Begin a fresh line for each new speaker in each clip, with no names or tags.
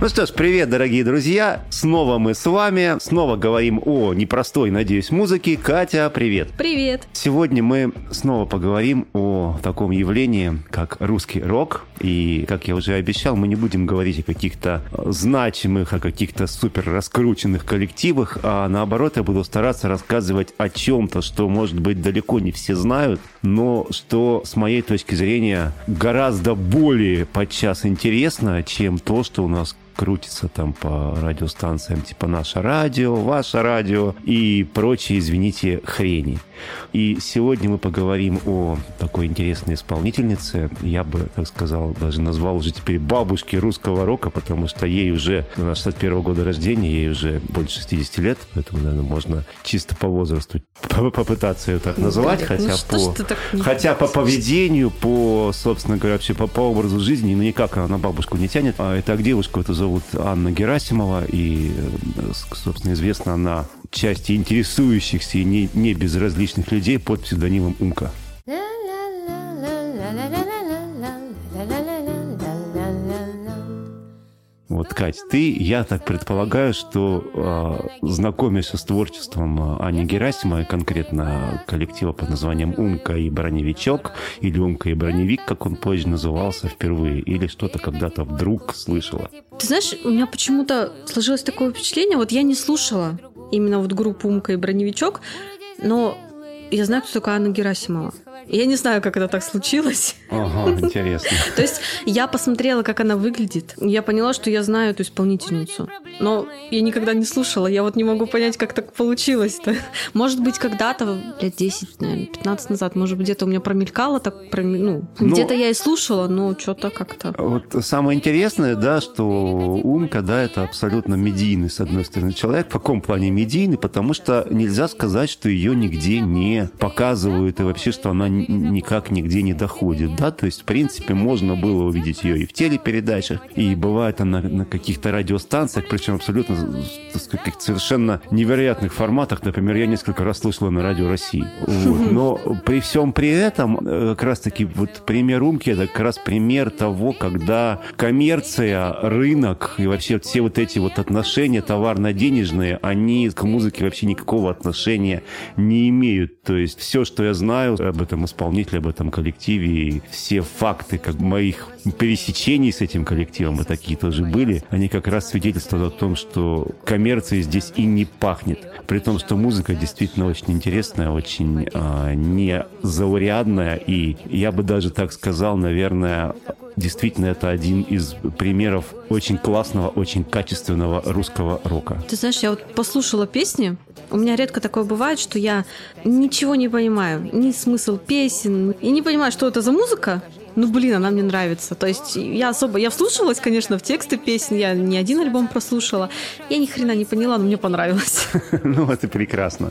Ну что ж, привет, дорогие друзья. Снова мы с вами. Снова говорим о непростой, надеюсь, музыке. Катя, привет.
Привет.
Сегодня мы снова поговорим о таком явлении, как русский рок. И, как я уже обещал, мы не будем говорить о каких-то значимых, о каких-то супер раскрученных коллективах, а наоборот, я буду стараться рассказывать о чем-то, что, может быть, далеко не все знают, но что, с моей точки зрения, гораздо более подчас интересно, чем то, что у нас крутится там по радиостанциям типа «Наше радио», «Ваше радио» и прочие, извините, хрени. И сегодня мы поговорим о такой интересной исполнительнице. Я бы, так сказал, даже назвал уже теперь бабушки русского рока, потому что ей уже, она 61 года рождения, ей уже больше 60 лет, поэтому, наверное, можно чисто по возрасту попытаться ее так называть,
Ну,
хотя,
что
по,
ты так
хотя по поведению, по, собственно говоря, вообще по, по образу жизни, ну, никак она на бабушку не тянет. А это девушку эту зовут Анна Герасимова, и, э, собственно, известна она части интересующихся и не, не безразличных людей под псевдонимом Умка. Вот, Кать, ты, я так предполагаю, что э, знакомишься с творчеством э, Ани Герасимовой, конкретно коллектива под названием «Умка и броневичок», или «Умка и броневик», как он позже назывался впервые, или что-то когда-то вдруг слышала.
Ты знаешь, у меня почему-то сложилось такое впечатление, вот я не слушала именно вот группу «Умка» и «Броневичок», но я знаю, кто такая Анна Герасимова. Я не знаю, как это так случилось.
Ага, интересно.
То есть я посмотрела, как она выглядит. Я поняла, что я знаю эту исполнительницу. Но я никогда не слушала. Я вот не могу понять, как так получилось-то. Может быть, когда-то, лет 10, наверное, 15 назад, может быть, где-то у меня промелькало так, пром- ну,
Ну-
где-то я и слушала, но что-то как-то...
Вот самое интересное, да, что Умка, да, это абсолютно медийный, с одной стороны, человек. В каком плане медийный? Потому что нельзя сказать, что ее нигде не показывают и вообще, что она никак нигде не доходит, да, то есть, в принципе, можно было увидеть ее и в телепередачах, и бывает она на каких-то радиостанциях, причем абсолютно в каких-то совершенно невероятных форматах. Например, я несколько раз слышала на радио России. Вот. Но при всем при этом, э, как раз-таки, вот пример Умки, это как раз пример того, когда коммерция, рынок и вообще все вот эти вот отношения товарно-денежные, они к музыке вообще никакого отношения не имеют. То есть все, что я знаю об этом исполнителе, об этом коллективе, и все факты как моих пересечений с этим коллективом, и такие тоже были, они как раз свидетельствуют о том, что коммерции здесь и не пахнет. При том, что музыка действительно очень интересная, очень а, незаурядная, и я бы даже так сказал, наверное, действительно это один из примеров очень классного, очень качественного русского рока.
Ты знаешь, я вот послушала песни. У меня редко такое бывает, что я ничего не понимаю, ни смысл песен, и не понимаю, что это за музыка. Ну, блин, она мне нравится. То есть я особо... Я вслушалась, конечно, в тексты песен. Я не один альбом прослушала. Я ни хрена не поняла, но мне понравилось.
Ну, это прекрасно.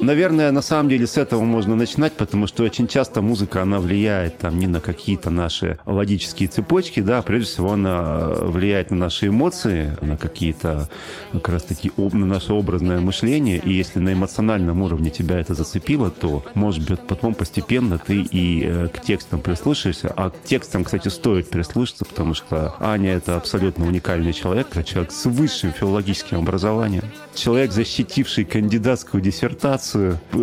Наверное, на самом деле с этого можно начинать, потому что очень часто музыка, она влияет там не на какие-то наши логические цепочки, да, прежде всего она влияет на наши эмоции, на какие-то как раз таки на наше образное мышление, и если на эмоциональном уровне тебя это зацепило, то, может быть, потом постепенно ты и э, к текстам прислушаешься, а к текстам, кстати, стоит прислушаться, потому что Аня это абсолютно уникальный человек, это человек с высшим филологическим образованием, человек, защитивший кандидатскую диссертацию,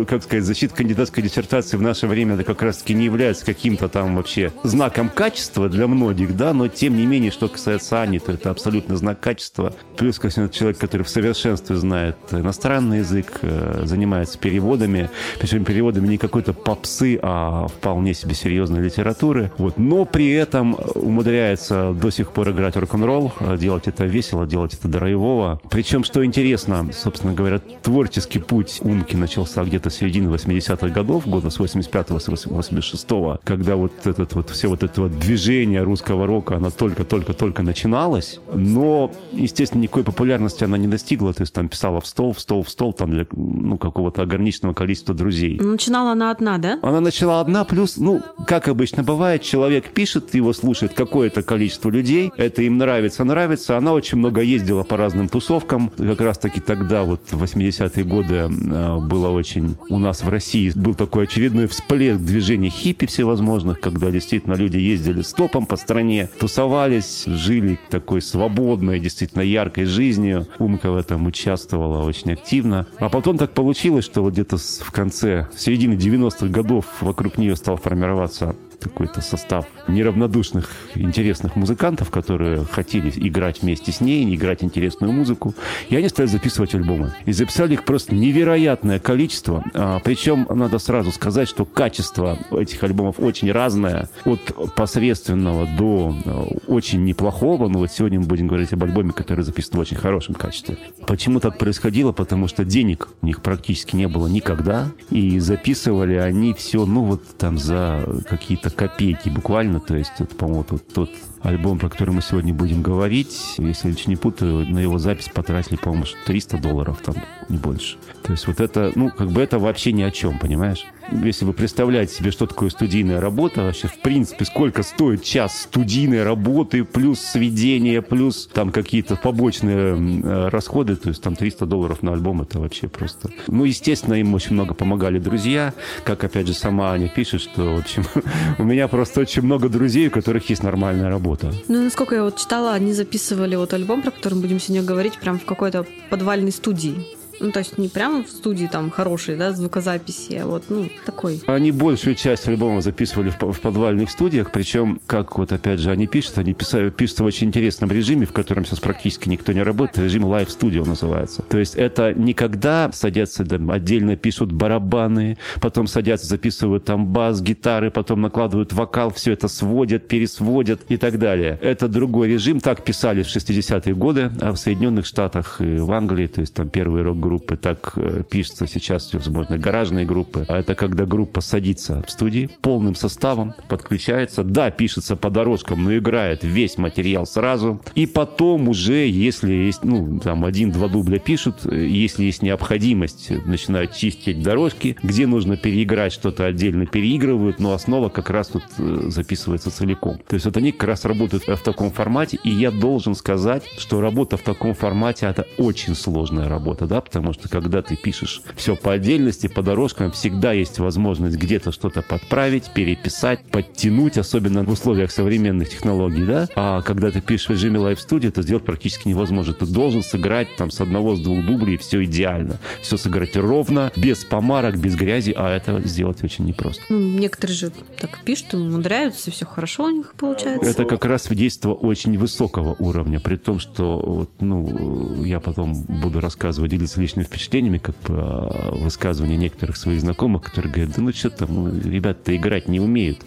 как сказать, защита кандидатской диссертации в наше время это как раз-таки не является каким-то там вообще знаком качества для многих, да, но тем не менее, что касается Ани, то это абсолютно знак качества. Плюс, ко всему, это человек, который в совершенстве знает иностранный язык, э, занимается переводами, причем переводами не какой-то попсы, а вполне себе серьезной литературы. Вот. Но при этом умудряется до сих пор играть рок-н-ролл, э, делать это весело, делать это драйвово. Причем, что интересно, собственно говоря, творческий путь Умки начался где-то с середины 80-х годов, года с 85-го, с 86-го, когда вот этот вот, все вот это вот движение русского рока, оно только-только-только начиналось, но, естественно, никакой популярности она не достигла, то есть там писала в стол, в стол, в стол, там для ну, какого-то ограниченного количества друзей.
Начинала она одна, да?
Она начала одна, плюс, ну, как обычно бывает, человек пишет, его слушает какое-то количество людей, это им нравится, нравится. Она очень много ездила по разным тусовкам. Как раз-таки тогда, вот в 80-е годы, э, был было очень у нас в России. Был такой очередной всплеск движений хиппи всевозможных, когда действительно люди ездили стопом по стране, тусовались, жили такой свободной, действительно яркой жизнью. Умка в этом участвовала очень активно. А потом так получилось, что вот где-то в конце, в середине 90-х годов вокруг нее стал формироваться какой-то состав неравнодушных, интересных музыкантов, которые хотели играть вместе с ней, играть интересную музыку. И они стали записывать альбомы. И записали их просто невероятное количество. А, причем надо сразу сказать, что качество этих альбомов очень разное. От посредственного до а, очень неплохого. Но вот сегодня мы будем говорить об альбоме, который записан в очень хорошем качестве. Почему так происходило? Потому что денег у них практически не было никогда. И записывали они все, ну вот там за какие-то какие-то копейки буквально. То есть, это, по-моему, тот, тот альбом, про который мы сегодня будем говорить, если я не путаю, на его запись потратили, по-моему, 300 долларов, там, не больше. То есть вот это, ну, как бы это вообще ни о чем, понимаешь? Если вы представляете себе, что такое студийная работа, вообще, в принципе, сколько стоит час студийной работы, плюс сведения, плюс там какие-то побочные э, расходы, то есть там 300 долларов на альбом, это вообще просто... Ну, естественно, им очень много помогали друзья, как, опять же, сама Аня пишет, что, в общем, у меня просто очень много друзей, у которых есть нормальная работа.
Ну, насколько я вот читала, они записывали вот альбом, про который мы будем сегодня говорить, прям в какой-то подвальной студии. Ну, то есть не прямо в студии там хорошие, да, звукозаписи, а вот, ну, такой.
Они большую часть альбома записывали в, в подвальных студиях, причем, как вот опять же они пишут, они писали, пишут в очень интересном режиме, в котором сейчас практически никто не работает, режим Live Studio называется. То есть это никогда садятся, там, отдельно пишут барабаны, потом садятся, записывают там бас, гитары, потом накладывают вокал, все это сводят, пересводят и так далее. Это другой режим, так писали в 60-е годы, а в Соединенных Штатах и в Англии, то есть там первый рок группы, так э, пишется сейчас, возможно, гаражные группы. А это когда группа садится в студии полным составом, подключается, да, пишется по дорожкам, но играет весь материал сразу. И потом уже, если есть, ну, там, один-два дубля пишут, э, если есть необходимость, начинают чистить дорожки, где нужно переиграть что-то отдельно переигрывают, но основа как раз тут э, записывается целиком. То есть вот они как раз работают в таком формате, и я должен сказать, что работа в таком формате это очень сложная работа, да, потому что когда ты пишешь все по отдельности, по дорожкам, всегда есть возможность где-то что-то подправить, переписать, подтянуть, особенно в условиях современных технологий, да. А когда ты пишешь в режиме Live Studio, это сделать практически невозможно. Ты должен сыграть там с одного, с двух дублей, все идеально. Все сыграть ровно, без помарок, без грязи, а это сделать очень непросто.
Ну, некоторые же так пишут, умудряются, все хорошо у них получается.
Это как раз свидетельство очень высокого уровня, при том, что ну, я потом буду рассказывать, делиться личными впечатлениями, как бы а, высказывания некоторых своих знакомых, которые говорят, да ну что там, ну, ребята играть не умеют.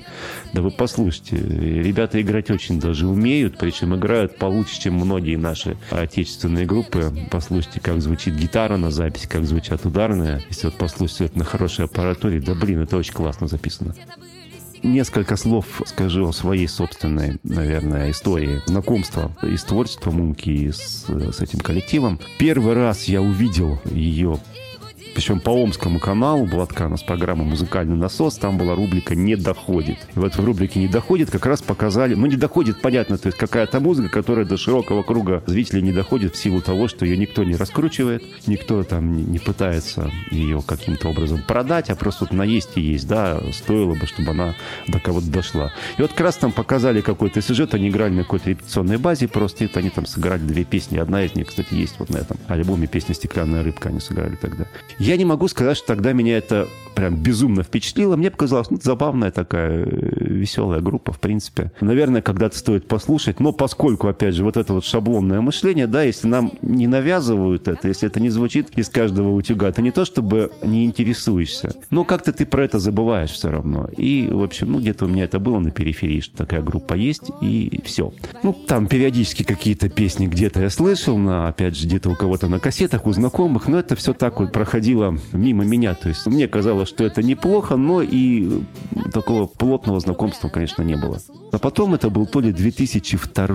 Да вы послушайте, ребята играть очень даже умеют, причем играют получше, чем многие наши отечественные группы. Послушайте, как звучит гитара на записи, как звучат ударные. Если вот послушать это на хорошей аппаратуре, да блин, это очень классно записано. Несколько слов скажу о своей собственной, наверное, истории знакомства и с творчеством Умки, и с, с этим коллективом. Первый раз я увидел ее причем по Омскому каналу Блаткана с программой «Музыкальный насос», там была рубрика «Не доходит». И вот в рубрике «Не доходит» как раз показали, ну, не доходит, понятно, то есть какая-то музыка, которая до широкого круга зрителей не доходит в силу того, что ее никто не раскручивает, никто там не пытается ее каким-то образом продать, а просто вот на есть и есть, да, стоило бы, чтобы она до кого-то дошла. И вот как раз там показали какой-то сюжет, они играли на какой-то репетиционной базе, просто это они там сыграли две песни, одна из них, кстати, есть вот на этом альбоме песня «Стеклянная рыбка» они сыграли тогда. Я не могу сказать, что тогда меня это прям безумно впечатлило. Мне показалось, ну, забавная такая э, веселая группа, в принципе. Наверное, когда-то стоит послушать, но поскольку, опять же, вот это вот шаблонное мышление, да, если нам не навязывают это, если это не звучит из каждого утюга, это не то, чтобы не интересуешься, но как-то ты про это забываешь все равно. И, в общем, ну, где-то у меня это было на периферии, что такая группа есть, и все. Ну, там периодически какие-то песни где-то я слышал, на, опять же, где-то у кого-то на кассетах, у знакомых, но это все так вот проходило мимо меня. То есть мне казалось, что это неплохо, но и такого плотного знакомства, конечно, не было. А потом это был то ли 2002,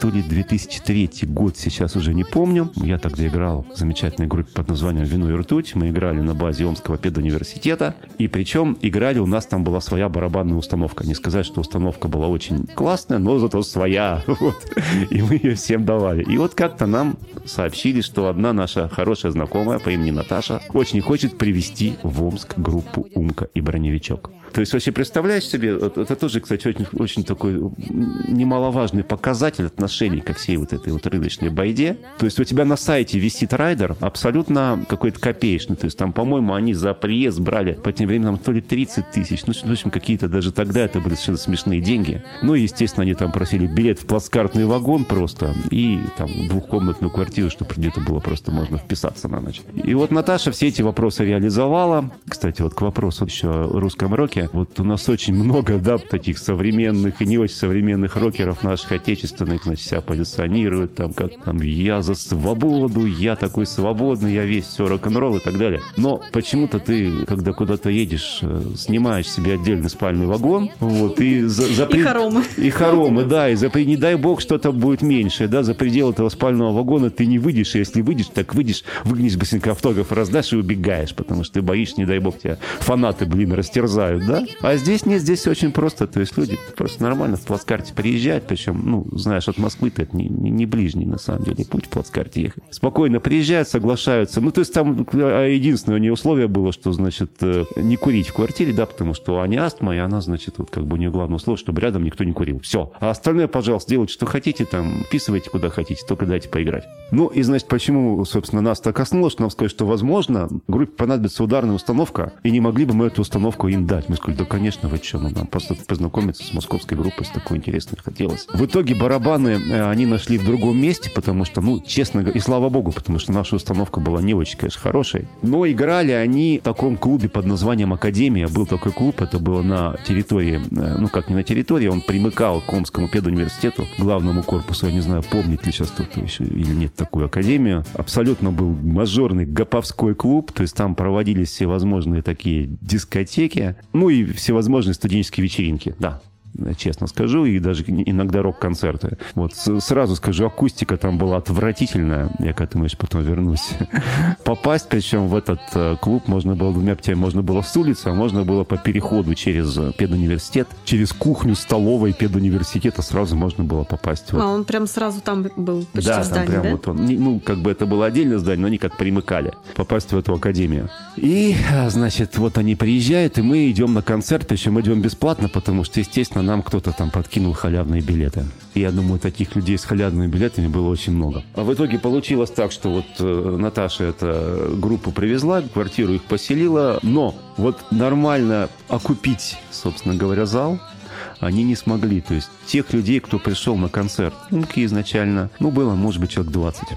то ли 2003 год, сейчас уже не помню. Я тогда играл в замечательной группе под названием «Вино и ртуть». Мы играли на базе Омского педуниверситета. И причем играли, у нас там была своя барабанная установка. Не сказать, что установка была очень классная, но зато своя. Вот. И мы ее всем давали. И вот как-то нам сообщили, что одна наша хорошая знакомая по имени Наташа, очень хочет привести в Омск группу «Умка и броневичок». То есть вообще представляешь себе, это тоже, кстати, очень, очень такой немаловажный показатель отношений ко всей вот этой вот рыночной байде. То есть у тебя на сайте висит райдер абсолютно какой-то копеечный. То есть там, по-моему, они за приезд брали по тем временам то ли 30 тысяч, ну, в общем, какие-то даже тогда это были совершенно смешные деньги. Ну, естественно, они там просили билет в плацкартный вагон просто и там двухкомнатную квартиру, чтобы где-то было просто можно вписаться на ночь. И вот Наташа все эти вопросы реализовала. Кстати, вот к вопросу еще о русском роке. Вот у нас очень много, да, таких современных и не очень современных рокеров наших отечественных, значит, себя позиционируют, там, как там, я за свободу, я такой свободный, я весь все рок-н-ролл и так далее. Но почему-то ты, когда куда-то едешь, э, снимаешь себе отдельный спальный вагон, вот, и за, за
и хоромы.
И хоромы, да, и за, не дай бог что-то будет меньше, да, за пределы этого спального вагона ты не выйдешь, и если выйдешь, так выйдешь, выгнешь быстренько автограф, раздашь и убегаешь, потому что ты боишься, не дай бог, тебя фанаты, блин, растерзают, да? А здесь нет, здесь очень просто. То есть люди просто нормально в плацкарте приезжают, причем, ну, знаешь, от Москвы-то это не, не, не ближний, на самом деле, путь в плацкарте ехать. Спокойно приезжают, соглашаются. Ну, то есть там а, единственное у нее условие было, что, значит, э, не курить в квартире, да, потому что они астма, и она, значит, вот как бы у нее главное условие, чтобы рядом никто не курил. Все. А остальное, пожалуйста, делайте, что хотите, там, вписывайте куда хотите, только дайте поиграть. Ну, и, значит, почему, собственно, нас так коснулось, что нам сказать, что, возможно, группе понадобится ударная установка, и не могли бы мы эту установку им дать. Мы сказали, да, конечно, вы что, ну, нам просто познакомиться с московской группой, с такой интересной хотелось. В итоге барабаны э, они нашли в другом месте, потому что, ну, честно говоря, и слава богу, потому что наша установка была не очень, конечно, хорошей. Но играли они в таком клубе под названием Академия. Был такой клуб, это было на территории, э, ну, как не на территории, он примыкал к Омскому педуниверситету, главному корпусу. Я не знаю, помнит ли сейчас кто-то еще или нет такую академию. Абсолютно был мажорный гоповской клуб, то есть там проводились всевозможные такие дискотеки. Ну и всевозможные студенческие вечеринки, да честно скажу, и даже иногда рок-концерты. Вот сразу скажу, акустика там была отвратительная, я к этому еще потом вернусь. Попасть, причем в этот э, клуб можно было двумя путями, можно было с улицы, а можно было по переходу через э, педуниверситет, через кухню столовой педуниверситета сразу можно было попасть.
Вот. А он прям сразу там был, почти
да,
в здании,
там прям
да?
вот он, ну, как бы это было отдельное здание, но они как примыкали попасть в эту академию. И, а, значит, вот они приезжают, и мы идем на концерт, причем идем бесплатно, потому что, естественно, нам кто-то там подкинул халявные билеты. И я думаю, таких людей с халявными билетами было очень много. А в итоге получилось так, что вот э, Наташа эту группу привезла, квартиру их поселила, но вот нормально окупить, собственно говоря, зал они не смогли. То есть тех людей, кто пришел на концерт Умки изначально, ну, было, может быть, человек 20.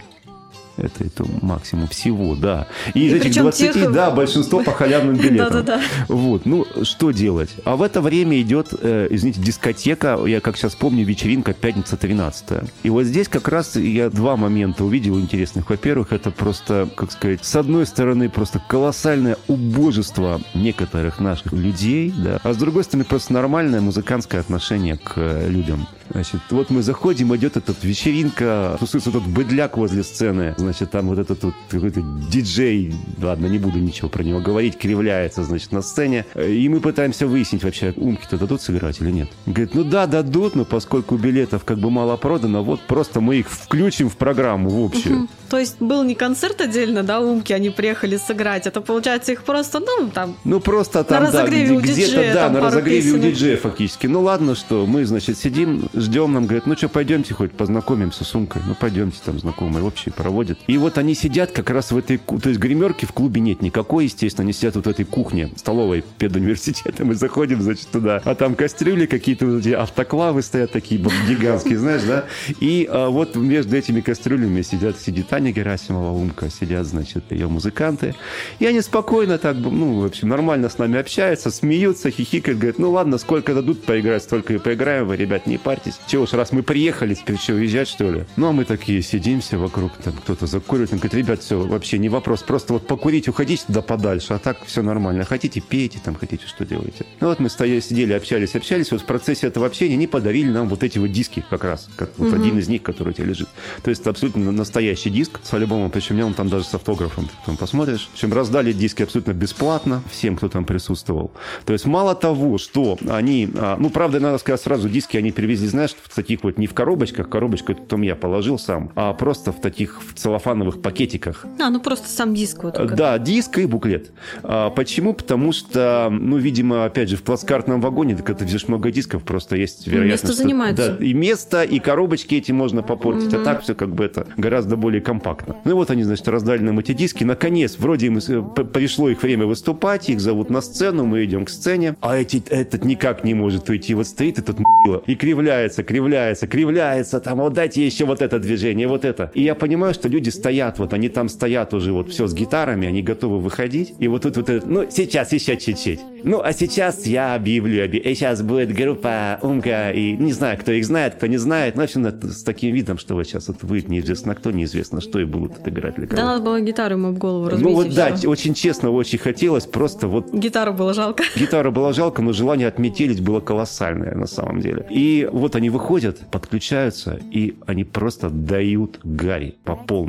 Это, это максимум всего, да. И, и из этих 20, тех... да, большинство по халявным билетам. Да-да-да. Вот, ну, что делать? А в это время идет, э, извините, дискотека, я как сейчас помню, вечеринка пятница 13 И вот здесь как раз я два момента увидел интересных. Во-первых, это просто, как сказать, с одной стороны, просто колоссальное убожество некоторых наших людей, да, а с другой стороны, просто нормальное музыкантское отношение к людям. Значит, вот мы заходим, идет эта вечеринка, тусуется этот быдляк возле сцены, значит, там вот этот вот какой-то диджей, ладно, не буду ничего про него говорить, кривляется, значит, на сцене, и мы пытаемся выяснить вообще, умки-то дадут сыграть или нет. Говорит, ну да, дадут, но поскольку билетов как бы мало продано, вот просто мы их включим в программу в общую. Угу.
То есть был не концерт отдельно, да, умки, они приехали сыграть, это получается их просто, ну, там...
Ну, просто там, на разогреве да, у где-то, диджея, да, на разогреве песен. у диджея фактически. Ну, ладно, что мы, значит, сидим, ждем, нам говорят, ну что, пойдемте хоть познакомимся с Умкой. Ну, пойдемте, там знакомые общие проводят. И вот они сидят как раз в этой... То есть гримерки в клубе нет никакой, естественно. Они сидят вот в этой кухне столовой педуниверситета. Мы заходим, значит, туда. А там кастрюли какие-то, вот эти автоклавы стоят такие гигантские, знаешь, да? И а, вот между этими кастрюлями сидят, сидит Таня Герасимова, Умка, сидят, значит, ее музыканты. И они спокойно так, ну, в общем, нормально с нами общаются, смеются, хихикают, говорят, ну ладно, сколько дадут поиграть, столько и поиграем, вы, ребят, не парьтесь. Чего уж, раз мы приехали, теперь что, уезжать, что ли? Ну, а мы такие сидим все вокруг, там кто-то закуривает, он говорит, ребят, все, вообще не вопрос, просто вот покурить, уходите туда подальше, а так все нормально. Хотите, пейте, там, хотите, что делаете. Ну, вот мы стояли, сидели, общались, общались, вот в процессе этого общения они подарили нам вот эти вот диски как раз, как вот угу. один из них, который у тебя лежит. То есть это абсолютно настоящий диск с альбомом, причем он там даже с автографом, ты потом посмотришь. В общем, раздали диски абсолютно бесплатно всем, кто там присутствовал. То есть мало того, что они, а, ну, правда, надо сказать сразу, диски они привезли, знаешь, в таких вот не в коробочках, коробочку потом я положил сам, а просто в таких в целлофановых пакетиках.
А, ну просто сам диск. Вот,
как... Да, диск и буклет. А, почему? Потому что, ну, видимо, опять же, в плацкартном вагоне, так это везешь много дисков, просто есть вероятность...
Место занимает.
Да, и место, и коробочки эти можно попортить, угу. а так все как бы это гораздо более компактно. Ну и вот они, значит, раздали нам эти диски. Наконец, вроде им э, пришло их время выступать, их зовут на сцену, мы идем к сцене, а эти, этот никак не может уйти. Вот стоит этот и кривляется, кривляется, кривляется, там, вот дайте еще вот это движение, вот это. И я понимаю, что люди стоят, вот они там стоят уже вот все с гитарами, они готовы выходить. И вот тут вот это, ну, сейчас еще чуть-чуть. Ну, а сейчас я объявлю, и сейчас будет группа Умка, и не знаю, кто их знает, кто не знает, но, в общем, с таким видом, что вот сейчас вот будет неизвестно кто, неизвестно что, и будут отыграть для
кого. Да, надо было гитару ему в голову разбить.
Ну, вот да, очень честно, очень хотелось, просто вот...
Гитару было жалко.
Гитару было жалко, но желание отметелить было колоссальное на самом деле. И вот они выходят, подключаются, и они просто дают Гарри по полной.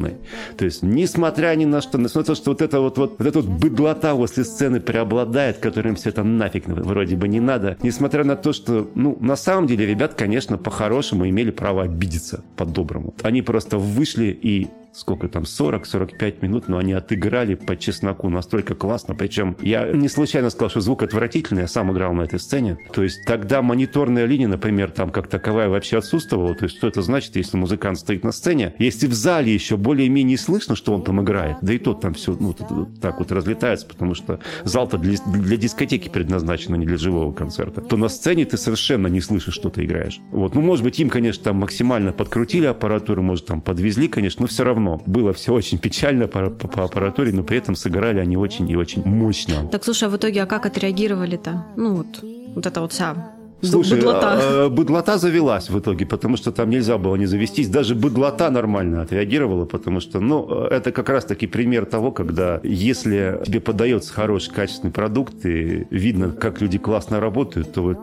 То есть, несмотря ни на что, несмотря на то, что вот это вот, вот, вот эта вот быдлота возле сцены преобладает, которым все это нафиг вроде бы не надо, несмотря на то, что, ну, на самом деле, ребят, конечно, по-хорошему имели право обидеться по-доброму. Они просто вышли и сколько там, 40-45 минут, но они отыграли по чесноку настолько классно. Причем я не случайно сказал, что звук отвратительный, я сам играл на этой сцене. То есть тогда мониторная линия, например, там как таковая вообще отсутствовала. То есть что это значит, если музыкант стоит на сцене? Если в зале еще более-менее слышно, что он там играет, да и тот там все ну, так вот разлетается, потому что зал-то для, для дискотеки предназначен, а не для живого концерта, то на сцене ты совершенно не слышишь, что ты играешь. Вот. Ну, может быть, им, конечно, там максимально подкрутили аппаратуру, может, там подвезли, конечно, но все равно равно было все очень печально по, по, по аппаратуре, но при этом сыграли они очень и очень мощно.
Так слушай, а в итоге, а как отреагировали-то? Ну вот, вот это вот вся
Слушай, быдлота. А, быдлота завелась в итоге, потому что там нельзя было не завестись. Даже быдлота нормально отреагировала, потому что, ну, это как раз-таки пример того, когда если тебе подается хороший, качественный продукт, и видно, как люди классно работают, то вот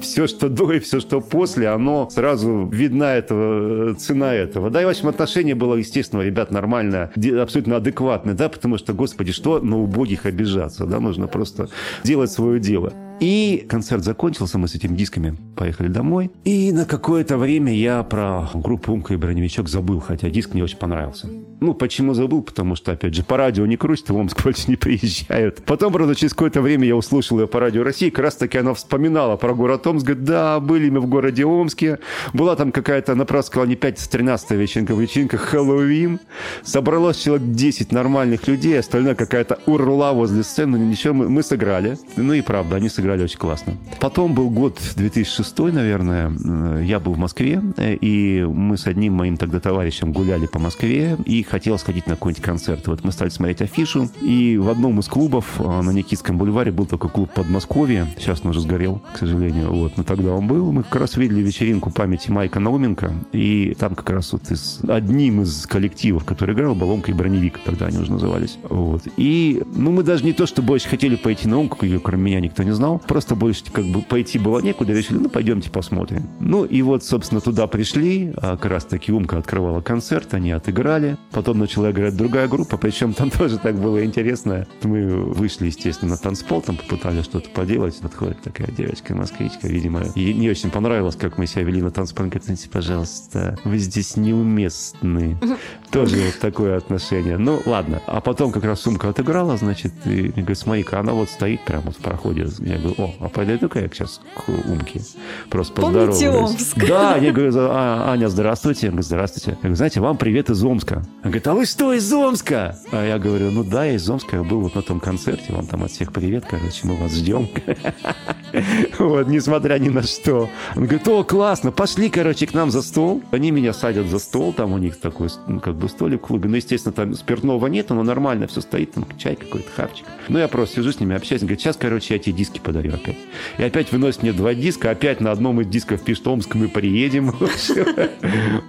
все, что до и все, что после, оно сразу видна этого, цена этого. Да, и в общем, отношение было, естественно, ребят, нормально, абсолютно адекватное, да, потому что, господи, что на убогих обижаться, да, нужно просто делать свое дело. И концерт закончился, мы с этими дисками поехали домой. И на какое-то время я про группу «Умка и броневичок» забыл, хотя диск мне очень понравился. Ну, почему забыл? Потому что, опять же, по радио не крутят, в Омск больше не приезжают. Потом, правда, через какое-то время я услышал ее по радио России, как раз таки она вспоминала про город Омск, говорит, да, были мы в городе Омске, была там какая-то, она просто сказала, не 5, а 13 вечеринка, вечеринка Хэллоуин, собралось человек 10 нормальных людей, остальная какая-то урла возле сцены, ничего, мы, мы сыграли. Ну и правда, они сыграли очень классно. Потом был год 2006, наверное. Я был в Москве, и мы с одним моим тогда товарищем гуляли по Москве, и хотел сходить на какой-нибудь концерт. Вот мы стали смотреть афишу, и в одном из клубов а, на Никитском бульваре был такой клуб Подмосковье. Сейчас он уже сгорел, к сожалению. Вот, но тогда он был. Мы как раз видели вечеринку памяти Майка Науменко, и там как раз вот из, одним из коллективов, который играл, Баломка и Броневик, тогда они уже назывались. Вот. И, ну, мы даже не то, чтобы очень хотели пойти на Умку, ее кроме меня никто не знал, Просто больше как бы пойти было некуда, решили, ну, пойдемте посмотрим. Ну, и вот, собственно, туда пришли, а как раз-таки Умка открывала концерт, они отыграли. Потом начала играть другая группа, причем там тоже так было интересно. Мы вышли, естественно, на танцпол, там попытались что-то поделать. Подходит такая девочка-москвичка, видимо, ей не очень понравилось, как мы себя вели на танцпол. Говорит, знаете, пожалуйста, вы здесь неуместны. Тоже вот такое отношение. Ну, ладно. А потом как раз Умка отыграла, значит, и говорит, смотри-ка, она вот стоит прямо вот в проходе. Я говорю, о, а подойду-ка я сейчас к Умке. Просто поздороваюсь. Помните Омск. Да, я говорю, а, Аня, здравствуйте. Я говорю, здравствуйте. Я говорю, знаете, вам привет из Омска. Она говорит, а вы что, из Омска? А я говорю, ну да, я из Омска. Я был вот на том концерте. Вам там от всех привет, короче, мы вас ждем. Вот, несмотря ни на что. Он говорит, о, классно, пошли, короче, к нам за стол. Они меня садят за стол, там у них такой, ну, как бы столик в клубе. Ну, естественно, там спиртного нет, но нормально все стоит, там чай какой-то, хавчик. Ну, я просто сижу с ними, общаюсь. Он говорит, сейчас, короче, я тебе диски подарю опять. И опять выносит мне два диска, опять на одном из дисков пишет Омск, мы приедем.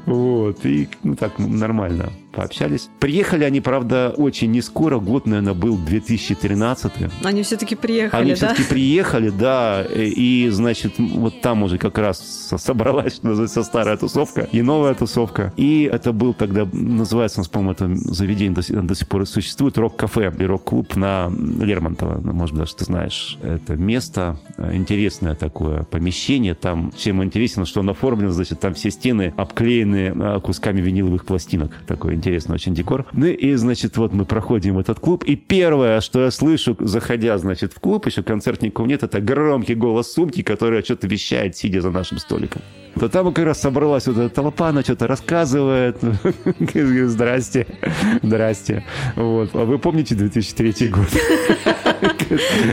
Вот, и ну так нормально пообщались. Приехали они, правда, очень не скоро. Год, наверное, был 2013.
Они все-таки приехали,
Они да? все-таки приехали, да. И, значит, вот там уже как раз собралась, что называется, старая тусовка и новая тусовка. И это был тогда, называется, по-моему, это заведение до, до сих пор существует, рок-кафе и рок-клуб на Лермонтова. Ну, может, даже ты знаешь. Это место интересное такое, помещение. Там чем интересно, что оно оформлено, значит, там все стены обклеены а, кусками виниловых пластинок. Такое интересное интересный очень декор. Ну и, значит, вот мы проходим этот клуб, и первое, что я слышу, заходя, значит, в клуб, еще концертников нет, это громкий голос сумки, которая что-то вещает, сидя за нашим столиком. То там как раз собралась вот эта толпа, она что-то рассказывает. Здрасте, здрасте. Вот. А вы помните 2003 год?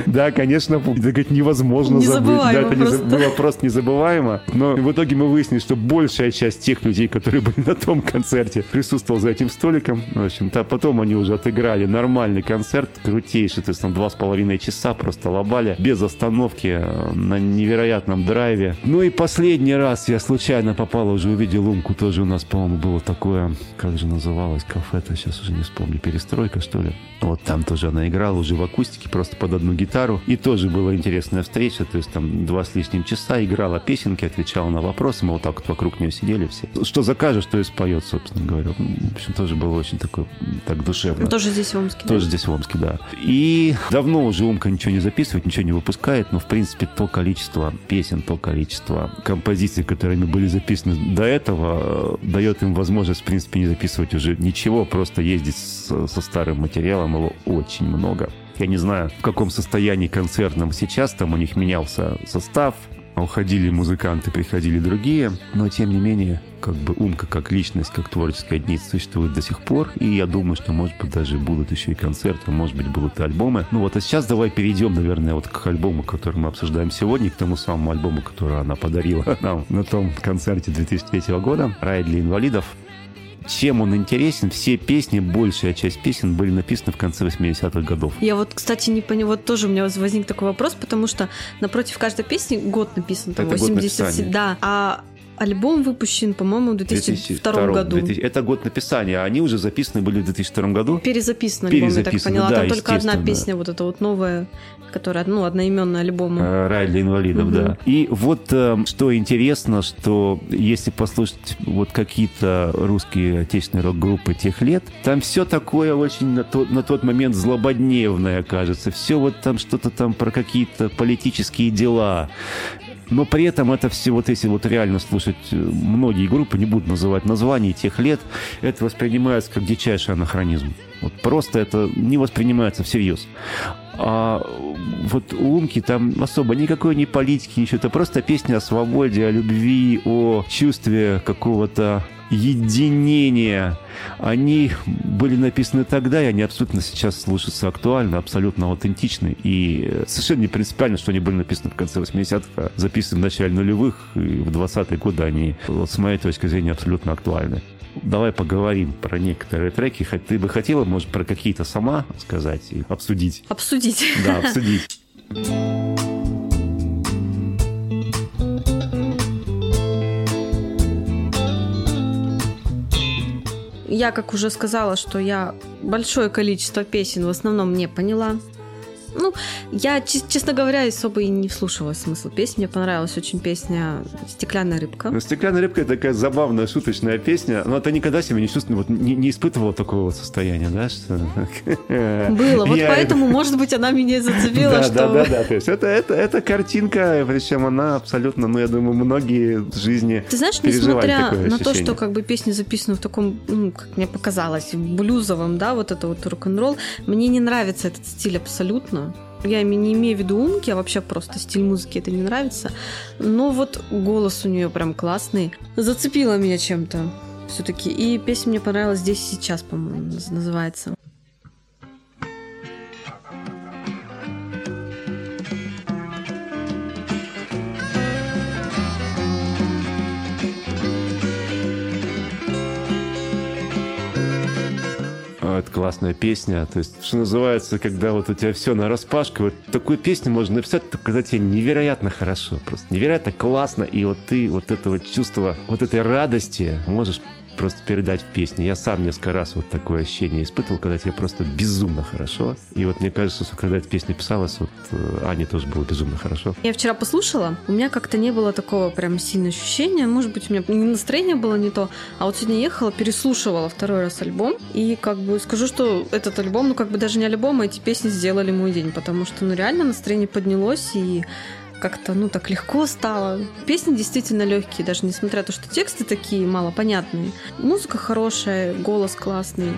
Да, конечно, это говорит, невозможно забыть. Да, это было просто незабываемо. Но в итоге мы выяснили, что большая часть тех людей, которые были на том концерте, присутствовал за этим столиком. В общем-то, потом они уже отыграли нормальный концерт, крутейший, то есть там два с половиной часа просто лобали, без остановки, э, на невероятном драйве. Ну и последний раз я случайно попал, уже увидел Умку, тоже у нас, по-моему, было такое, как же называлось, кафе-то, сейчас уже не вспомню, перестройка, что ли. Вот там тоже она играла уже в акустике, просто под одну гитару. И тоже была интересная встреча, то есть там два с лишним часа играла песенки, отвечала на вопросы, мы вот так вот вокруг нее сидели все. Что закажешь, то и споет, собственно говоря. В общем, тоже было очень такой, так душевно.
Тоже здесь в Омске,
Тоже да? здесь в Омске, да. И давно уже Умка ничего не записывает, ничего не выпускает, но, в принципе, то количество песен, то количество композиций, которыми были записаны до этого, э, дает им возможность, в принципе, не записывать уже ничего, просто ездить со старым материалом его очень много. Я не знаю, в каком состоянии концертном сейчас, там у них менялся состав, уходили музыканты, приходили другие, но тем не менее, как бы Умка как личность, как творческая единица существует до сих пор, и я думаю, что, может быть, даже будут еще и концерты, может быть, будут и альбомы. Ну вот, а сейчас давай перейдем, наверное, вот к альбому, который мы обсуждаем сегодня, к тому самому альбому, который она подарила нам на том концерте 2003 года «Рай для инвалидов». Чем он интересен? Все песни, большая часть песен были написаны в конце 80-х годов.
Я вот, кстати, не поняла, вот тоже у меня возник такой вопрос, потому что напротив каждой песни год написан, там,
Это 80
да, а Альбом выпущен, по-моему, в 2002, 2002 году.
2000, это год написания, а они уже записаны были в 2002 году.
Перезаписаны альбом, я так поняла. Да, Там только одна песня, вот эта вот новая, которая, ну, одноименная альбом.
Э, Рай для инвалидов, угу. да. И вот э, что интересно, что если послушать вот какие-то русские отечественные рок-группы тех лет, там все такое очень на тот, на тот момент злободневное, кажется. Все вот там что-то там про какие-то политические дела но при этом это все, вот если вот реально слушать э, многие группы, не буду называть названий тех лет, это воспринимается как дичайший анахронизм. Вот просто это не воспринимается всерьез. А вот у Умки там особо никакой ни политики, ничего. Это просто песня о свободе, о любви, о чувстве какого-то единения. Они были написаны тогда, и они абсолютно сейчас слушаются актуально, абсолютно аутентичны. И совершенно не принципиально, что они были написаны в конце 80-х, а записаны в начале нулевых, и в 20-е годы они, с моей точки зрения, абсолютно актуальны. Давай поговорим про некоторые треки. Ты бы хотела, может, про какие-то сама сказать и обсудить?
Обсудить.
Да, обсудить.
Я, как уже сказала, что я большое количество песен в основном не поняла. Ну, я, честно говоря, особо и не вслушивалась в смысл песни. Мне понравилась очень песня «Стеклянная рыбка».
Ну, «Стеклянная рыбка» — это такая забавная, шуточная песня. Но ты никогда себя не чувствовала, вот, не, не испытывала такого вот состояния, да? Что...
Было. Вот я... поэтому, может быть, она меня зацепила, да,
что... Да, да, да. То есть это, это, это картинка, причем она абсолютно, ну, я думаю, многие в жизни
Ты знаешь, несмотря на то, что как бы песня записана в таком, ну, как мне показалось, блюзовом, да, вот это вот рок-н-ролл, мне не нравится этот стиль абсолютно. Я не имею в виду умки, а вообще просто стиль музыки это не нравится. Но вот голос у нее прям классный. Зацепила меня чем-то все-таки. И песня мне понравилась здесь сейчас, по-моему, называется.
Это классная песня. То есть, что называется, когда вот у тебя все на распашку, вот такую песню можно написать, когда тебе невероятно хорошо, просто невероятно классно, и вот ты вот это вот чувство, вот этой радости можешь просто передать в песне. Я сам несколько раз вот такое ощущение испытывал, когда тебе просто безумно хорошо. И вот мне кажется, что когда эта песня писалась, вот э, Ане тоже было безумно хорошо.
Я вчера послушала, у меня как-то не было такого прям сильного ощущения. Может быть, у меня настроение было не то. А вот сегодня ехала, переслушивала второй раз альбом. И как бы скажу, что этот альбом, ну как бы даже не альбом, а эти песни сделали мой день. Потому что ну реально настроение поднялось и как-то, ну, так легко стало. Песни действительно легкие, даже несмотря на то, что тексты такие малопонятные. Музыка хорошая, голос классный.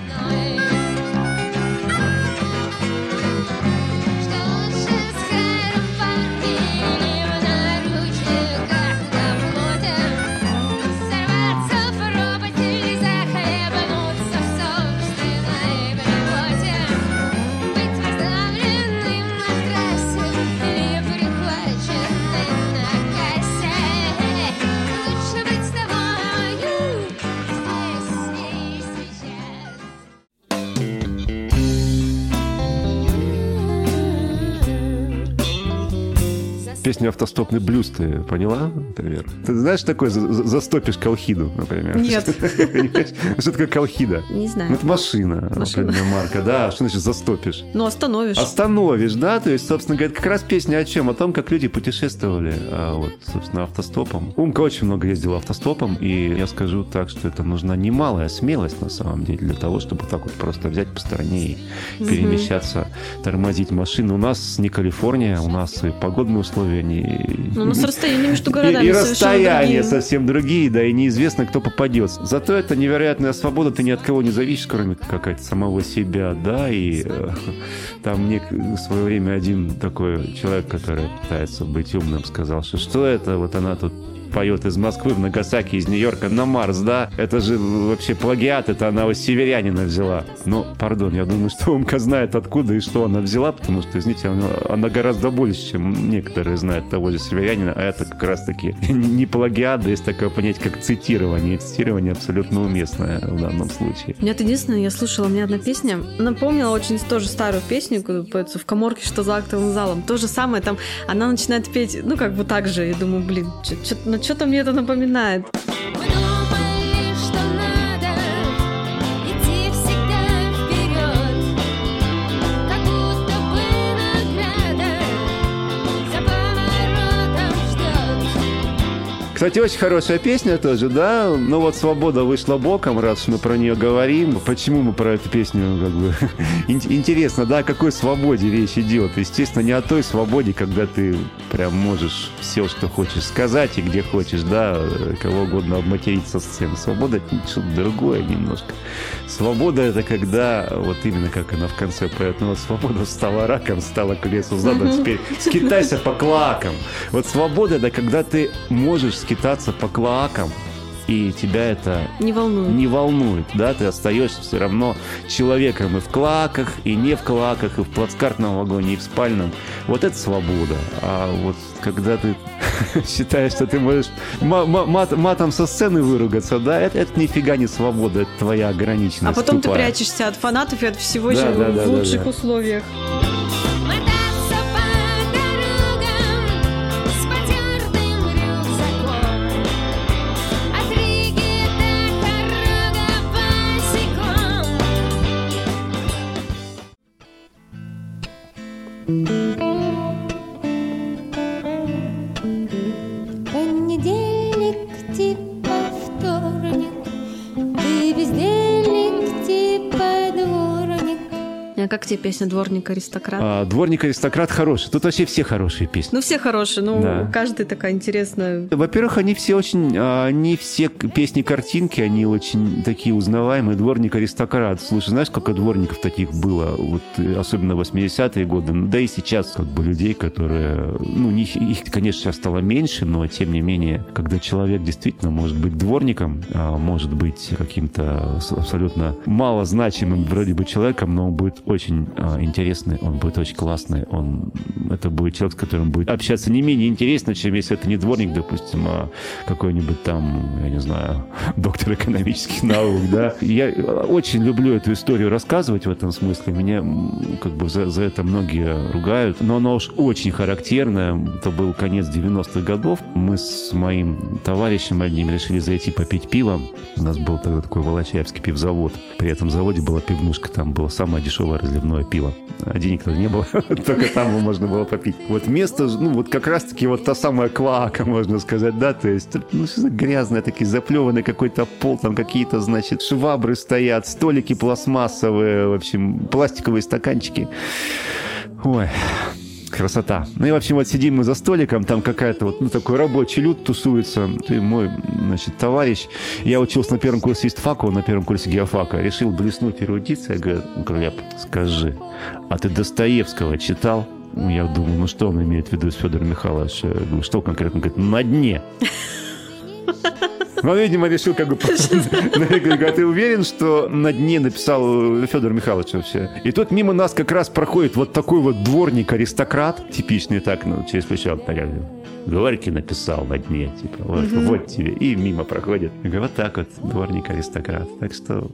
Песню «Автостопный блюз» ты поняла, например? Ты знаешь, такое «Застопишь колхиду», например?
Нет.
Что такое колхида?
Не знаю.
Это машина, машина. марка, да. Что значит «застопишь»?
Ну, остановишь.
Остановишь, да? То есть, собственно говоря, как раз песня о чем? О том, как люди путешествовали, а, вот, собственно, автостопом. Умка очень много ездила автостопом, и я скажу так, что это нужна немалая смелость, на самом деле, для того, чтобы так вот просто взять по стороне и перемещаться, тормозить машину. У нас не Калифорния, у нас и погодные условия они...
Ну, у нас расстояние между городами
И, и расстояния совсем другие, да, и неизвестно, кто попадет. Зато это невероятная свобода, ты ни от кого не зависишь, кроме какая-то самого себя, да, и э, там мне в свое время один такой человек, который пытается быть умным, сказал, что что это, вот она тут поет из Москвы в Нагасаки, из Нью-Йорка на Марс, да? Это же вообще плагиат, это она у северянина взяла. Ну, пардон, я думаю, что Умка знает откуда и что она взяла, потому что, извините, она, она гораздо больше, чем некоторые знают того же северянина, а это как раз-таки не плагиат, да есть такое понятие, как цитирование. И цитирование абсолютно уместное в данном случае.
Нет, единственное, я слушала, мне одна песня напомнила очень тоже старую песню, поется в коморке, что за актовым залом. То же самое, там она начинает петь, ну, как бы так же, и думаю, блин, что-то что-то мне это напоминает.
Кстати, очень хорошая песня тоже, да? Ну вот «Свобода вышла боком», раз мы про нее говорим. Почему мы про эту песню, как бы... Интересно, да, о какой свободе речь идет? Естественно, не о той свободе, когда ты прям можешь все, что хочешь сказать и где хочешь, да, кого угодно обматерить со сцены. Свобода — это что-то другое немножко. Свобода — это когда, вот именно как она в конце поет, ну вот свобода стала раком, стала к лесу задом, теперь скитайся по клакам. Вот свобода — это когда ты можешь скитаться по клоакам, и тебя это
не волнует.
не волнует, да, ты остаешься все равно человеком и в клаках, и не в клаках, и в плацкартном вагоне, и в спальном. Вот это свобода. А вот когда ты считаешь, что ты можешь мат матом со сцены выругаться, да, это, это нифига не свобода, это твоя ограниченность.
А потом
тупая.
ты прячешься от фанатов и от всего да, да, в да, лучших да, да. условиях. Как тебе песня «Дворник аристократ»?
А, «Дворник аристократ» хороший. Тут вообще все хорошие песни.
Ну, все хорошие. Ну, да. каждая такая интересная.
Во-первых, они все очень... А, не все песни-картинки, они очень такие узнаваемые. «Дворник аристократ». Слушай, знаешь, сколько дворников таких было? Вот особенно в 80-е годы. Ну, да и сейчас как бы людей, которые... Ну, их, их, конечно, сейчас стало меньше, но тем не менее, когда человек действительно может быть дворником, а, может быть каким-то абсолютно малозначимым вроде бы человеком, но он будет очень очень э, интересный, он будет очень классный, он это будет человек, с которым будет общаться не менее интересно, чем если это не дворник, допустим, а какой-нибудь там, я не знаю, доктор экономических наук, да. Я очень люблю эту историю рассказывать в этом смысле. Меня как бы за, за это многие ругают, но она уж очень характерная. Это был конец 90-х годов. Мы с моим товарищем одним решили зайти попить пиво. У нас был тогда такой Волочаевский пивзавод. При этом заводе была пивнушка, там было самое дешевое разливное пиво. А денег тогда не было, только там можно было попить. Вот место, ну вот как раз-таки вот та самая клака, можно сказать, да, то есть, ну что за грязное, такие заплеванный какой-то пол, там какие-то, значит, швабры стоят, столики пластмассовые, в общем, пластиковые стаканчики. Ой, красота. Ну и, в общем, вот сидим мы за столиком, там какая-то вот, ну, такой рабочий люд тусуется. Ты мой, значит, товарищ. Я учился на первом курсе истфака, он на первом курсе геофака. Решил блеснуть эрудицией. Я говорю, Глеб, скажи, а ты Достоевского читал? Я думаю, ну что он имеет в виду, Федор Михайлович? Я говорю, что конкретно? Он говорит, на дне. Ну, видимо, решил как бы... А ты уверен, что на дне написал Федор Михайлович вообще? И тут мимо нас как раз проходит вот такой вот дворник-аристократ, типичный так, ну, через плечо. Горький написал на дне, типа, вот, вот тебе. И мимо проходит. Я говорю, вот так вот, дворник-аристократ. Так что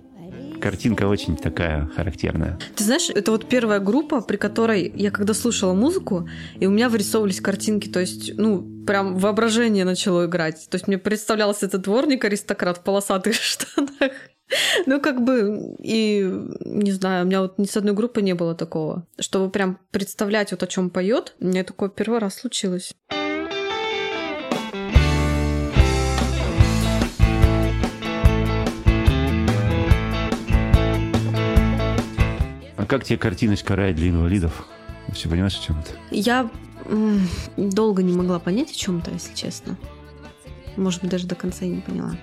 картинка очень такая характерная.
Ты знаешь, это вот первая группа, при которой я когда слушала музыку, и у меня вырисовывались картинки, то есть, ну, прям воображение начало играть. То есть мне представлялся этот дворник, аристократ в полосатых штанах. Ну, как бы, и не знаю, у меня вот ни с одной группы не было такого, чтобы прям представлять вот о чем поет. Меня такое первый раз случилось.
А как тебе картиночка рай для инвалидов? Вообще понимаешь, о чем это?
Я долго не могла понять о чем-то, если честно. Может быть, даже до конца не поняла.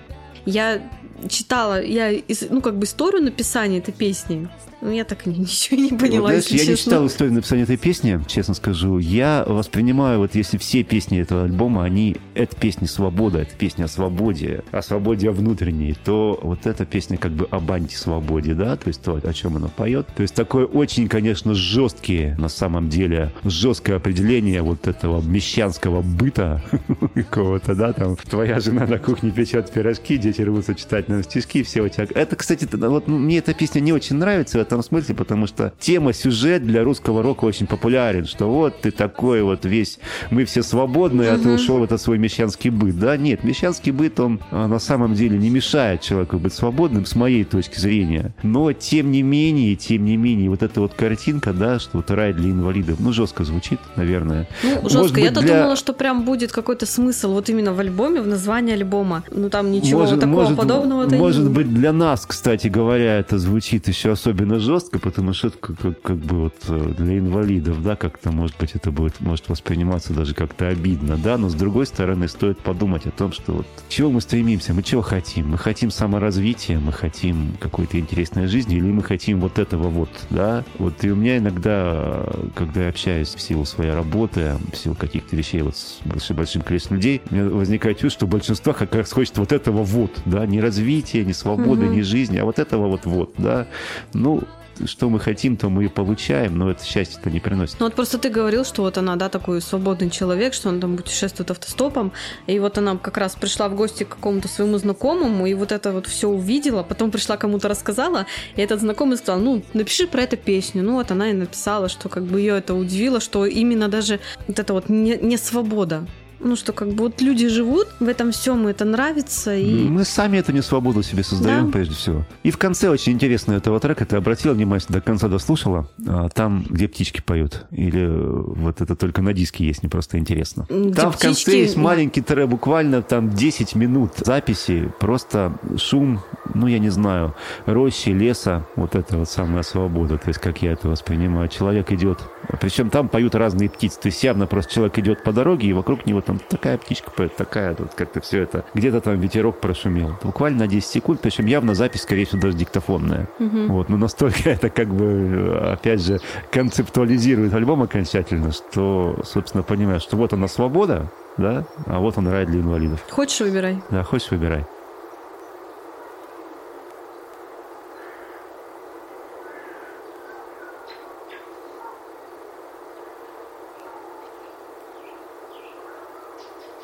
Я читала, я, ну, как бы историю написания этой песни, ну, я так ничего не поняла, вот, знаешь,
Я
честно.
не читал историю написания этой песни, честно скажу. Я воспринимаю, вот если все песни этого альбома, они, это песни свобода, это песня о свободе, о свободе внутренней, то вот эта песня как бы об антисвободе, да, то есть то, о чем она поет. То есть такое очень, конечно, жесткие, на самом деле, жесткое определение вот этого мещанского быта какого-то, да, там, твоя жена на кухне печет пирожки, дети рвутся читать на стишки, все у тебя. Это, кстати, вот мне эта песня не очень нравится, этом смысле, потому что тема, сюжет для русского рока очень популярен, что вот ты такой вот весь, мы все свободны, а ты ушел в этот свой мещанский быт. Да, нет, мещанский быт, он а, на самом деле не мешает человеку быть свободным, с моей точки зрения. Но, тем не менее, тем не менее, вот эта вот картинка, да, что вот рай для инвалидов, ну, жестко звучит, наверное.
Ну, жестко. Я-то для... думала, что прям будет какой-то смысл вот именно в альбоме, в названии альбома. Ну, там ничего может, такого
может,
подобного
Может быть, для нас, кстати говоря, это звучит еще особенно жестко, потому что это как, как, как бы вот э, для инвалидов, да, как-то, может быть, это будет, может восприниматься даже как-то обидно, да, но с другой стороны стоит подумать о том, что вот чего мы стремимся, мы чего хотим? Мы хотим саморазвития, мы хотим какой-то интересной жизни, или мы хотим вот этого вот, да? Вот и у меня иногда, когда я общаюсь в силу своей работы, в силу каких-то вещей вот с большим, большим количеством людей, у меня возникает чувство, что большинство как раз хочет вот этого вот, да, не развития, не свободы, mm-hmm. не жизни, а вот этого вот вот, да. Ну, что мы хотим, то мы и получаем, но это счастье-то не приносит.
Ну вот просто ты говорил, что вот она, да, такой свободный человек, что он там путешествует автостопом, и вот она как раз пришла в гости к какому-то своему знакомому, и вот это вот все увидела, потом пришла кому-то рассказала, и этот знакомый сказал, ну, напиши про эту песню. Ну вот она и написала, что как бы ее это удивило, что именно даже вот это вот не, не свобода, ну что, как бы вот люди живут, в этом всем это нравится. И...
Мы сами эту не свободу себе создаем, да. прежде всего. И в конце очень интересно этого трека, ты обратила внимание, до конца дослушала, а, там, где птички поют. Или вот это только на диске есть, не просто интересно. Где там птички... в конце есть маленький трек, буквально там 10 минут записи, просто шум, ну я не знаю, рощи, леса, вот это вот самая свобода, то есть как я это воспринимаю. Человек идет, причем там поют разные птицы, то есть явно просто человек идет по дороге, и вокруг него там там такая птичка поет, такая, тут как-то все это. Где-то там ветерок прошумел. Буквально на 10 секунд, причем явно запись, скорее всего, даже диктофонная. Угу. Вот, но настолько это как бы, опять же, концептуализирует альбом окончательно, что, собственно, понимаешь, что вот она свобода, да, а вот он рай для инвалидов.
Хочешь, выбирай.
Да, хочешь, выбирай.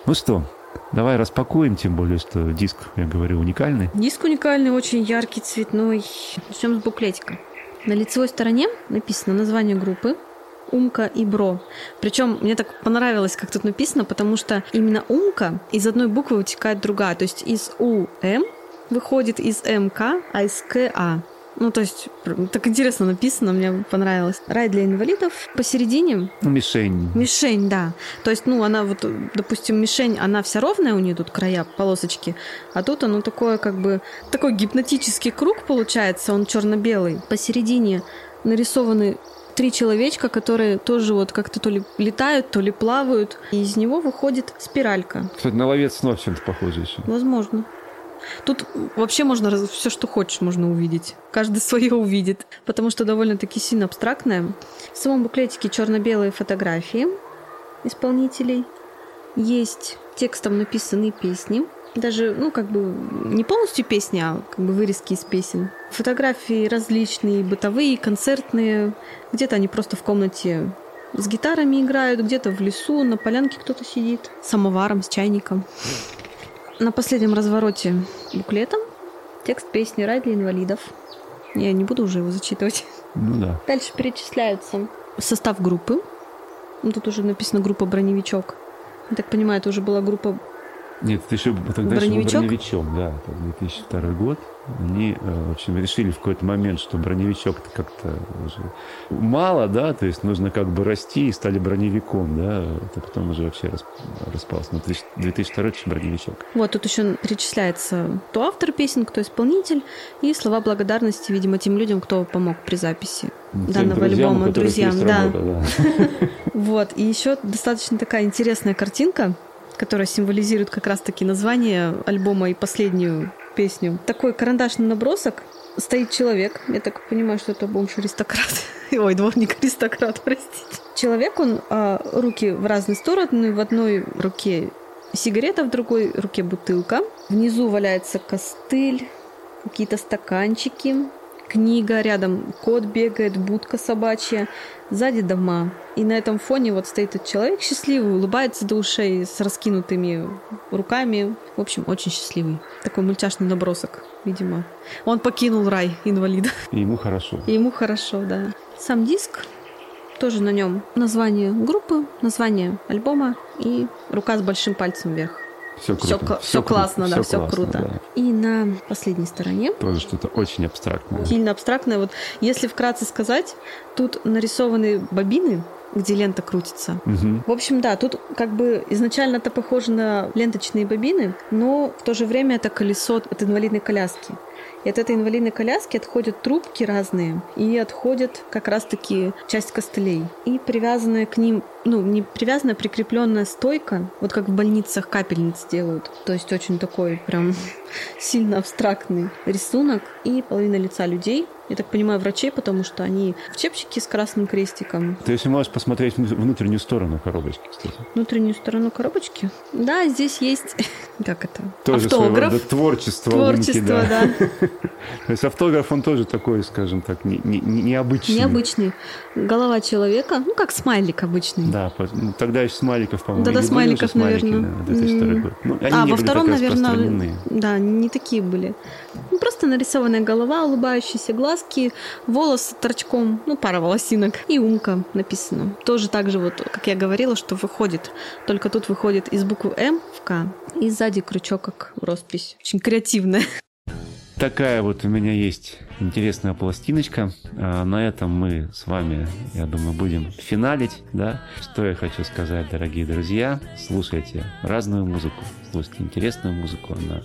Ну что, давай распакуем, тем более, что диск, я говорю, уникальный.
Диск уникальный, очень яркий, цветной. Начнем с буклетика. На лицевой стороне написано название группы, Умка и Бро. Причем мне так понравилось, как тут написано, потому что именно Умка из одной буквы вытекает другая. То есть из УМ выходит из МК, а из КА. Ну, то есть, так интересно написано, мне понравилось. Рай для инвалидов посередине.
Мишень.
Мишень, да. То есть, ну, она вот, допустим, мишень, она вся ровная, у нее тут края, полосочки, а тут оно такое, как бы, такой гипнотический круг получается, он черно-белый. Посередине нарисованы три человечка, которые тоже вот как-то то ли летают, то ли плавают, и из него выходит спиралька.
Кстати, на ловец снов чем-то похоже еще.
Возможно. Тут вообще можно раз- все, что хочешь, можно увидеть. Каждый свое увидит, потому что довольно-таки сильно абстрактное. В самом буклетике черно-белые фотографии исполнителей. Есть текстом написанные песни. Даже, ну, как бы не полностью песни, а как бы вырезки из песен. Фотографии различные, бытовые, концертные. Где-то они просто в комнате с гитарами играют, где-то в лесу, на полянке кто-то сидит, с самоваром, с чайником. На последнем развороте буклета текст песни «Рай для инвалидов». Я не буду уже его зачитывать.
Ну да.
Дальше перечисляются состав группы. Ну, Тут уже написано группа «Броневичок». Я так понимаю, это уже была группа...
Нет, это еще тогда
Броневичок?
еще был броневичок, да, это 2002 год. Они, э, в общем, решили в какой-то момент, что броневичок-то как-то уже мало, да, то есть нужно как бы расти и стали броневиком, да, это потом уже вообще рас- распался. Ну, 2002 это еще броневичок.
Вот тут еще перечисляется кто автор песен, кто исполнитель, и слова благодарности, видимо, тем людям, кто помог при записи
Тем
данного
друзьям,
альбома, друзьям.
есть
Да.
работа, да.
Вот, и еще достаточно такая интересная картинка, которая символизирует как раз-таки название альбома и последнюю песню. Такой карандашный набросок. Стоит человек, я так понимаю, что это бомж-аристократ. Ой, дворник-аристократ, простите. Человек, он а, руки в разные стороны, в одной руке сигарета, в другой руке бутылка. Внизу валяется костыль, какие-то стаканчики, книга, рядом кот бегает, будка собачья, сзади дома. И на этом фоне вот стоит этот человек счастливый, улыбается до ушей с раскинутыми руками. В общем, очень счастливый. Такой мультяшный набросок, видимо. Он покинул рай инвалида.
И ему хорошо.
И ему хорошо, да. Сам диск, тоже на нем название группы, название альбома и рука с большим пальцем вверх.
Все
Все,
круто.
все классно, да, все
классно,
круто.
да.
И на последней стороне
Тоже что-то очень абстрактное.
сильно абстрактное. Вот если вкратце сказать, тут нарисованы бобины, где лента крутится.
Мгм.
В общем, да, тут как бы изначально это похоже на ленточные бобины, но в то же время это колесо от инвалидной коляски. И от этой инвалидной коляски отходят трубки разные, и отходит как раз-таки часть костылей. И привязанная к ним, ну, не привязанная, а прикрепленная стойка, вот как в больницах капельниц делают. То есть очень такой прям сильно абстрактный рисунок и половина лица людей. Я так понимаю, врачей, потому что они в чепчике с красным крестиком,
Ты если можешь посмотреть вну- внутреннюю сторону коробочки, кстати.
внутреннюю сторону коробочки. Да, здесь есть, как это,
Тоже своего
автограф.
рода творчество. Лунки,
Творчество, да.
То есть автограф, он тоже такой, скажем так, не- не- не- необычный.
Необычный. Голова человека, ну, как смайлик обычный.
Да, ну, тогда еще смайликов, по-моему,
Да-да, смайликов, наверное.
да, 2002
М.
год. Ну,
а, во втором, наверное, да, не такие были. Ну, просто нарисованная голова, улыбающиеся глазки, волосы торчком, ну, пара волосинок и умка написано. Тоже так же, вот, как я говорила, что выходит. Только тут выходит из буквы М в К, и сзади крючок, как роспись. Очень креативная.
Такая вот у меня есть интересная пластиночка. А, На этом мы с вами, я думаю, будем финалить. Да? Что я хочу сказать, дорогие друзья. Слушайте разную музыку, слушайте интересную музыку. Она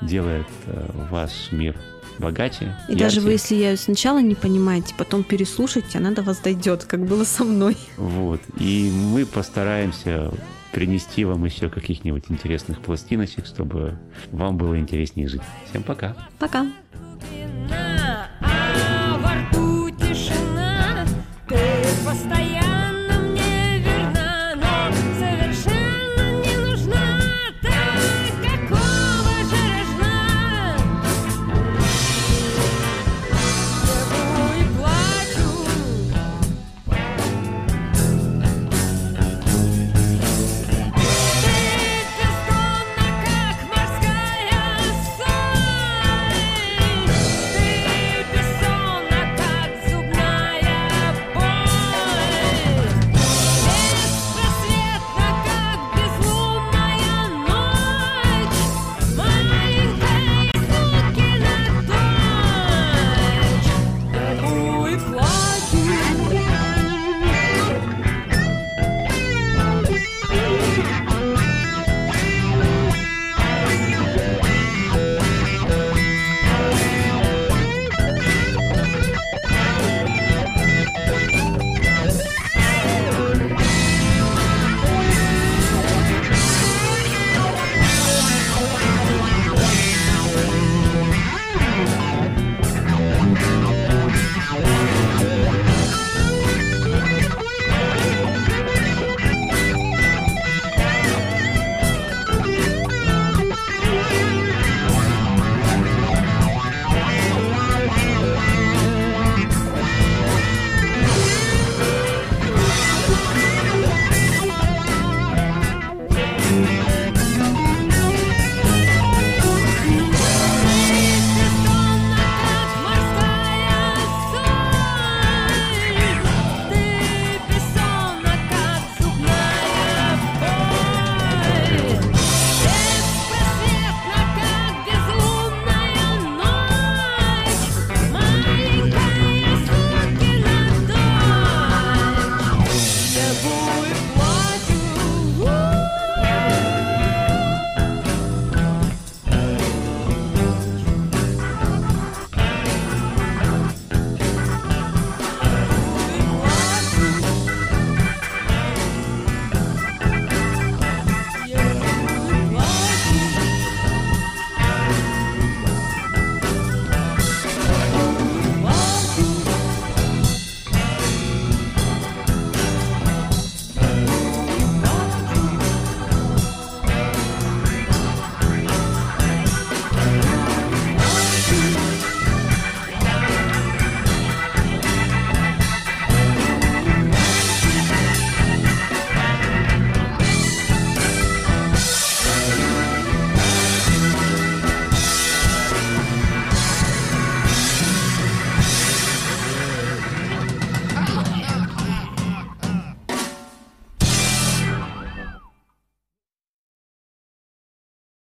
делает э, ваш мир Богаче.
И яркие. даже вы, если я ее сначала не понимаете, потом переслушайте, она до вас дойдет, как было со мной.
Вот. И мы постараемся принести вам еще каких-нибудь интересных пластиночек, чтобы вам было интереснее жить. Всем пока.
Пока. А во рту тишина.